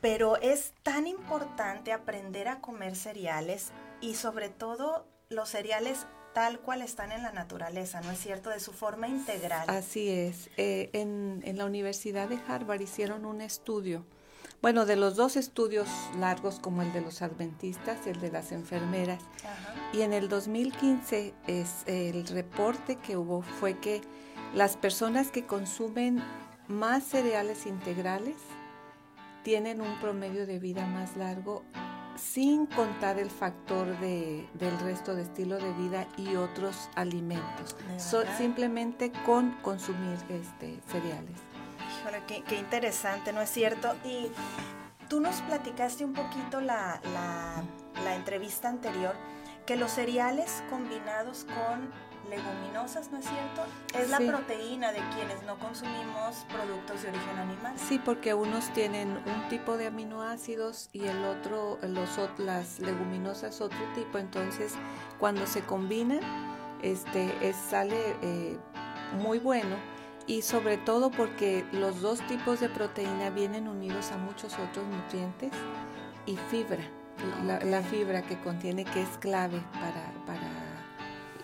pero es tan importante aprender a comer cereales y sobre todo los cereales tal cual están en la naturaleza, ¿no es cierto? De su forma integral. Así es. Eh, en, la Universidad de Harvard hicieron un estudio, bueno, de los dos estudios largos como el de los adventistas, el de las enfermeras, y en el 2015 es, el reporte que hubo fue que las personas que consumen más cereales integrales tienen un promedio de vida más largo sin contar el factor de, del resto de estilo de vida y otros alimentos, simplemente con consumir este, cereales. Híjole, qué, qué, interesante, ¿no es cierto? Y tú nos platicaste un poquito la, la, la entrevista anterior, que los cereales combinados con leguminosas, ¿no es cierto? Es la proteína de quienes no consumimos productos de origen animal. Sí, porque unos tienen un tipo de aminoácidos y el otro, los, las leguminosas otro tipo. Entonces, cuando se combinan, este, es, sale eh, muy bueno y sobre todo porque los dos tipos de proteína vienen unidos a muchos otros nutrientes y fibra. La, la, fibra que contiene que es clave para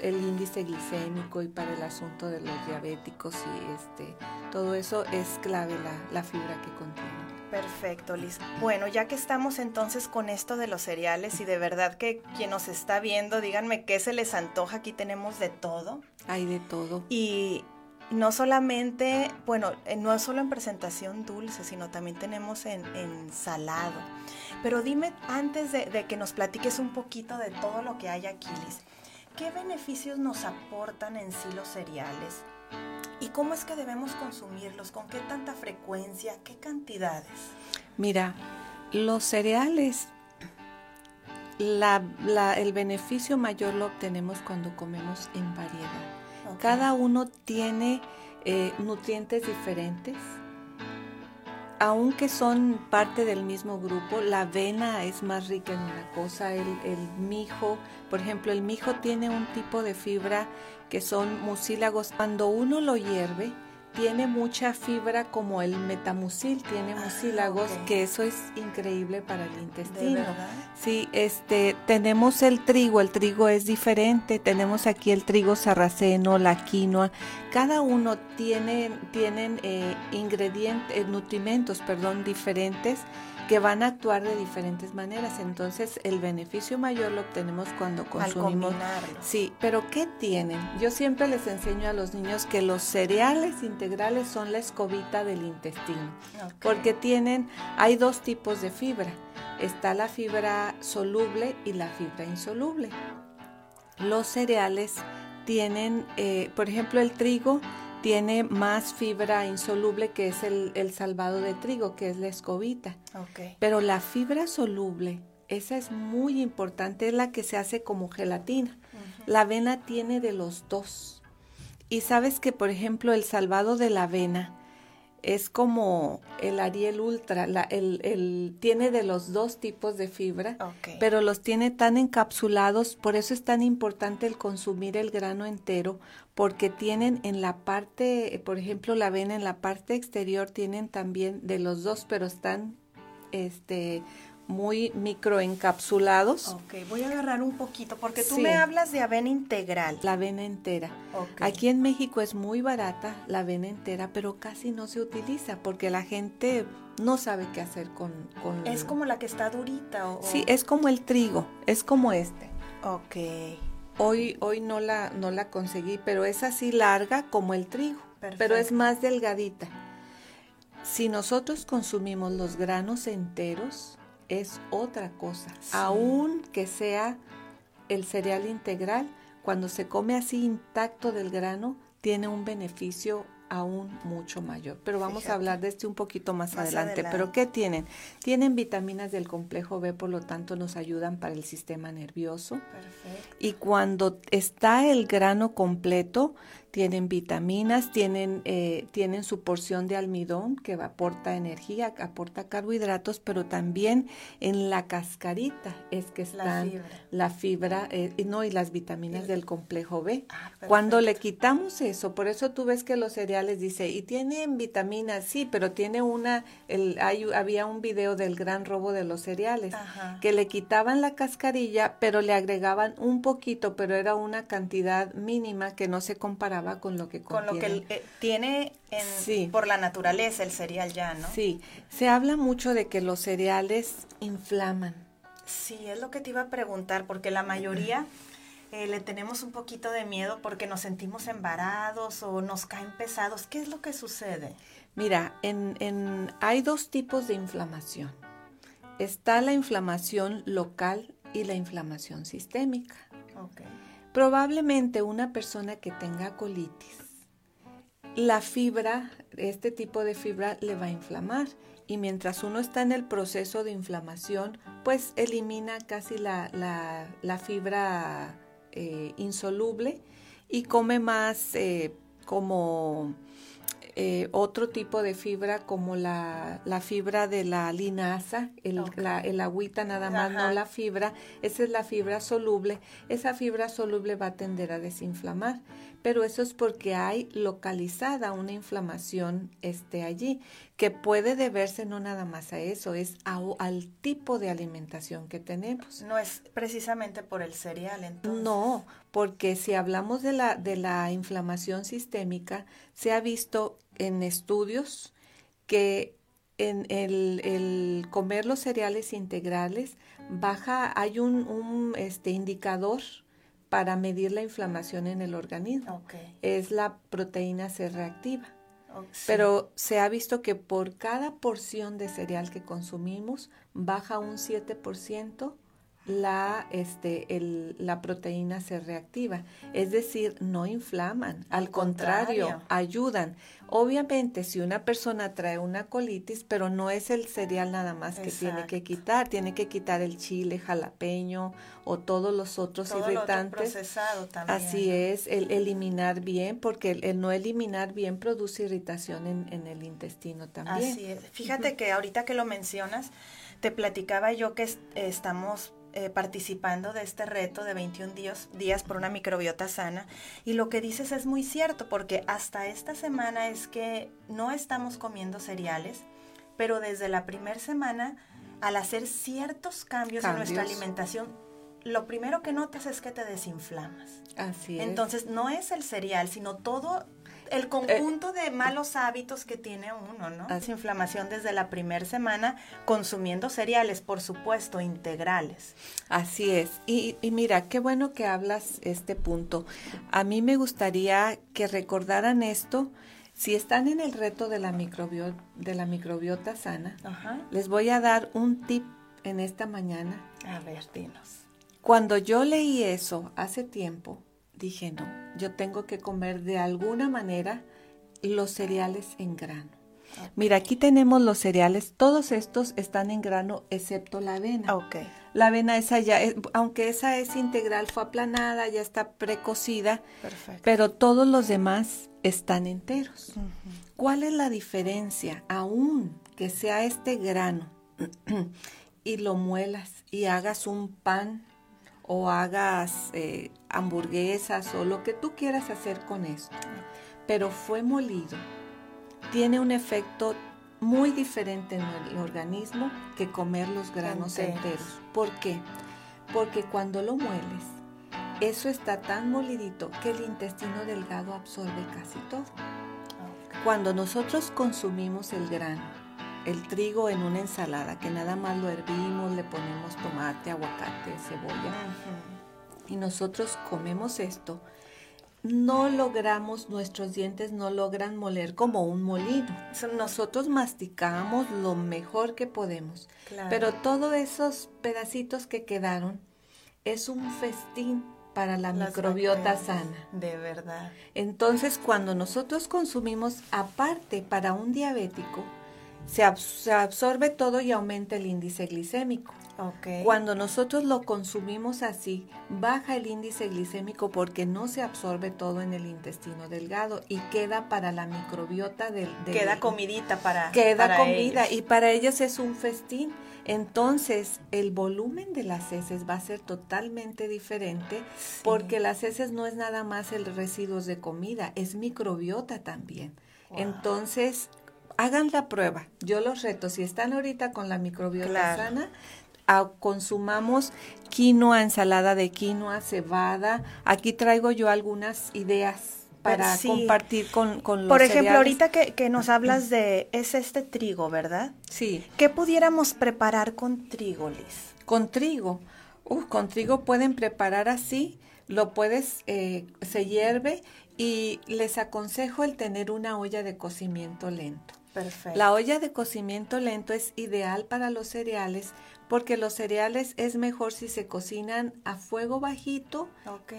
el índice glicémico y para el asunto de los diabéticos y este todo eso es clave la, fibra que contiene. Perfecto, Liz. Bueno, ya que estamos entonces con esto de los cereales y de verdad que quien nos está viendo, díganme qué se les antoja, aquí tenemos de todo. Hay de todo. Y no solamente, bueno, eh, no es solo en presentación dulce, sino también tenemos en, salado. Pero dime, antes de, de, que nos platiques un poquito de todo lo que hay aquí, Liz, ¿Qué beneficios nos aportan en sí los cereales? ¿Y cómo es que debemos consumirlos? ¿Con qué tanta frecuencia? ¿Qué cantidades? Mira, los cereales, el beneficio mayor lo obtenemos cuando comemos en variedad. Cada uno tiene eh, nutrientes diferentes aunque son parte del mismo grupo, la avena es más rica en una cosa, el, el, mijo, por ejemplo, el mijo tiene un tipo de fibra que son mucílagos. Cuando uno lo hierve, tiene mucha fibra como el metamucil tiene ah, mucílagos, que eso es increíble para el intestino. Sí, este, tenemos el trigo, el trigo es diferente, tenemos aquí el trigo sarraceno, la quinoa, cada uno tiene, tienen eh, ingredientes, eh, nutrimentos, perdón, diferentes que van a actuar de diferentes maneras. Entonces, el beneficio mayor lo obtenemos cuando consumimos. Sí, pero ¿qué tienen? Yo siempre les enseño a los niños que los cereales integrales son la escobita del intestino, porque tienen, hay dos tipos de fibra. Está la fibra soluble y la fibra insoluble. Los cereales tienen, eh, por ejemplo, el trigo tiene más fibra insoluble que es el, salvado de trigo, que es la escobita. Pero la fibra soluble, esa es muy importante, es la que se hace como gelatina. La avena tiene de los dos. Y sabes que, por ejemplo, el salvado de la avena es como el Ariel Ultra, el, tiene de los dos tipos de fibra, pero los tiene tan encapsulados, por eso es tan importante el consumir el grano entero, porque tienen en la parte, por ejemplo, la avena en la parte exterior tienen también de los dos, pero están este muy microencapsulados. Ok, voy a agarrar un poquito porque tú me hablas de avena integral. La avena entera. Aquí en México es muy barata la avena entera, pero casi no se utiliza porque la gente no sabe qué hacer con... con es como la que está durita. O, Sí, es como el trigo, es como este. Ok. Hoy, hoy no, la, no la conseguí, pero es así larga como el trigo, pero es más delgadita. Si nosotros consumimos los granos enteros, es otra cosa. Aún que sea el cereal integral, cuando se come así intacto del grano, tiene un beneficio aún mucho mayor. Pero vamos a hablar de este un poquito más, adelante. Pero ¿qué tienen? Tienen vitaminas del complejo B, por lo tanto nos ayudan para el sistema nervioso. Perfecto. Y cuando está el grano completo, tienen vitaminas, tienen, eh, tienen su porción de almidón que aporta energía, aporta carbohidratos, pero también en la cascarita es que están la fibra, eh, no, y las vitaminas del complejo B. Ah, Cuando le quitamos eso, por eso tú ves que los cereales dice, y tienen vitaminas, sí, pero tiene una, el, hay, había un video del gran robo de los cereales, que le quitaban la cascarilla, pero le agregaban un poquito, pero era una cantidad mínima que no se comparaba con lo que Con lo que eh, tiene por la naturaleza el cereal ya, ¿no? Sí, se habla mucho de que los cereales inflaman. Sí, es lo que te iba a preguntar, porque la mayoría eh, le tenemos un poquito de miedo porque nos sentimos embarados o nos caen pesados. ¿Qué es lo que sucede? Mira, en, en, hay dos tipos de inflamación. Está la inflamación local y la inflamación sistémica. Okay. Probablemente una persona que tenga colitis, la fibra, este tipo de fibra le va a inflamar y mientras uno está en el proceso de inflamación, pues elimina casi la, fibra eh, insoluble y come más eh, como eh, otro tipo de fibra como la, fibra de la linaza, el, el agüita nada más, no la fibra, esa es la fibra soluble, esa fibra soluble va a tender a desinflamar, pero eso es porque hay localizada una inflamación este, allí, que puede deberse no nada más a eso, es al tipo de alimentación que tenemos. No es precisamente por el cereal, entonces. No, porque si hablamos de la, de la inflamación sistémica, se ha visto en estudios que en el, comer los cereales integrales baja, hay un, este, indicador para medir la inflamación en el organismo. Es la proteína C reactiva. Pero se ha visto que por cada porción de cereal que consumimos baja un 7% la, este, el, la proteína se reactiva. Es decir, no inflaman, al, contrario, ayudan. Obviamente, si una persona trae una colitis, pero no es el cereal nada más que tiene que quitar, tiene que quitar el chile, jalapeño o todos los otros irritantes. procesado también. Así es, el eliminar bien, porque el, no eliminar bien produce irritación en, en, el intestino también. Así es. Fíjate que ahorita que lo mencionas, te platicaba yo que estamos eh, participando de este reto de 21 días, días por una microbiota sana. Y lo que dices es muy cierto, porque hasta esta semana es que no estamos comiendo cereales, pero desde la primera semana, al hacer ciertos cambios, en nuestra alimentación, lo primero que notas es que te desinflamas. Así es. Entonces, no es el cereal, sino todo el conjunto de malos hábitos que tiene uno, ¿no? Hace inflamación desde la primera semana consumiendo cereales, por supuesto, integrales. Así es. Y, mira, qué bueno que hablas este punto. A mí me gustaría que recordaran esto. Si están en el reto de la, de la microbiota sana, les voy a dar un tip en esta mañana. A ver, dinos. Cuando yo leí eso hace tiempo, dije, no, yo tengo que comer de alguna manera los cereales en grano. Mira, aquí tenemos los cereales, todos estos están en grano excepto la avena. Okay. La avena esa ya, aunque esa es integral, fue aplanada, ya está precocida, Perfecto. pero todos los demás están enteros. ¿Cuál es la diferencia? Aún que sea este grano y lo muelas y hagas un pan o hagas eh, hamburguesas o lo que tú quieras hacer con esto. Pero fue molido. Tiene un efecto muy diferente en el organismo que comer los granos enteros. ¿Por qué? Porque cuando lo mueles, eso está tan molidito que el intestino delgado absorbe casi todo. Cuando nosotros consumimos el grano, el trigo en una ensalada, que nada más lo hervimos, le ponemos tomate, aguacate, cebolla, y nosotros comemos esto, no logramos, nuestros dientes no logran moler como un molino. Nosotros masticamos lo mejor que podemos, pero todos esos pedacitos que quedaron es un festín para la microbiota sana. De verdad. Entonces, cuando nosotros consumimos aparte para un diabético, se, absorbe todo y aumenta el índice glicémico. Cuando nosotros lo consumimos así, baja el índice glicémico porque no se absorbe todo en el intestino delgado y queda para la microbiota del... queda comidita para Queda comida y para ellos es un festín. Entonces, el volumen de las heces va a ser totalmente diferente porque las heces no es nada más el residuos de comida, es microbiota también. Entonces, hagan la prueba. Yo los reto, si están ahorita con la microbiota sana, consumamos quinoa, ensalada de quinoa, cebada. Aquí traigo yo algunas ideas para compartir con, con los Por ejemplo, ahorita que, que, nos hablas de, es este trigo, ¿verdad? Sí. ¿Qué pudiéramos preparar con trigo, Liz? Con trigo. con trigo pueden preparar así, lo puedes, eh, se hierve y les aconsejo el tener una olla de cocimiento lento. Perfecto. La olla de cocimiento lento es ideal para los cereales porque los cereales es mejor si se cocinan a fuego bajito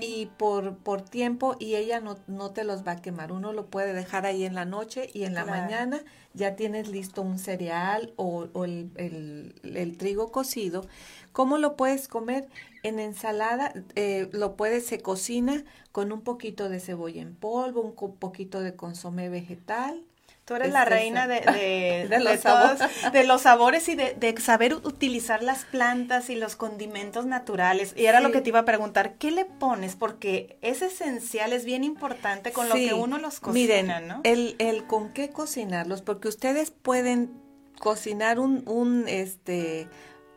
y por, por tiempo y ella no, no, te los va a quemar. Uno lo puede dejar ahí en la noche y en la mañana ya tienes listo un cereal o, el, el, trigo cocido. ¿Cómo lo puedes comer? En ensalada eh, lo puedes, se cocina con un poquito de cebolla en polvo, un poquito de consomé vegetal, Tú eres la reina de, de, los sabores. de, los sabores. y de, saber utilizar las plantas y los condimentos naturales. Y era lo que te iba a preguntar, ¿qué le pones? Porque es esencial, es bien importante con lo que uno los cocina, Miren, El, el con qué cocinarlos, porque ustedes pueden cocinar un, un, este,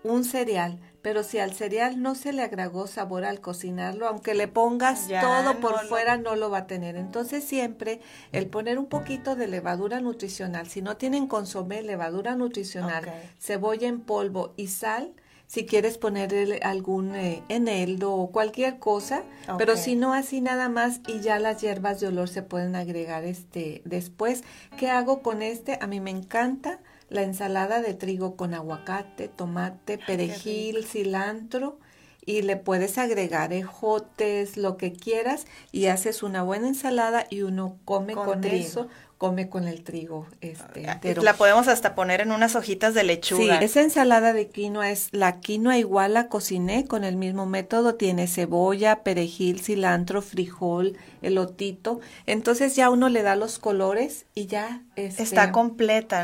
un cereal, pero si al cereal no se le agregó sabor al cocinarlo, aunque le pongas todo por fuera, no lo va a tener. Entonces siempre el poner un poquito de levadura nutricional, si no tienen consomé, levadura nutricional, cebolla en polvo y sal, si quieres ponerle algún eh, eneldo o cualquier cosa, pero si no así nada más y ya las hierbas de olor se pueden agregar este después. ¿Qué hago con este? A mí me encanta la ensalada de trigo con aguacate, tomate, perejil, cilantro y le puedes agregar ejotes, lo que quieras y haces una buena ensalada y uno come con, eso, come con el trigo este, ah, entero. La podemos hasta poner en unas hojitas de lechuga. Sí, esa ensalada de quinoa es la quinoa igual la cociné con el mismo método, tiene cebolla, perejil, cilantro, frijol, elotito, entonces ya uno le da los colores y ya este, está completa.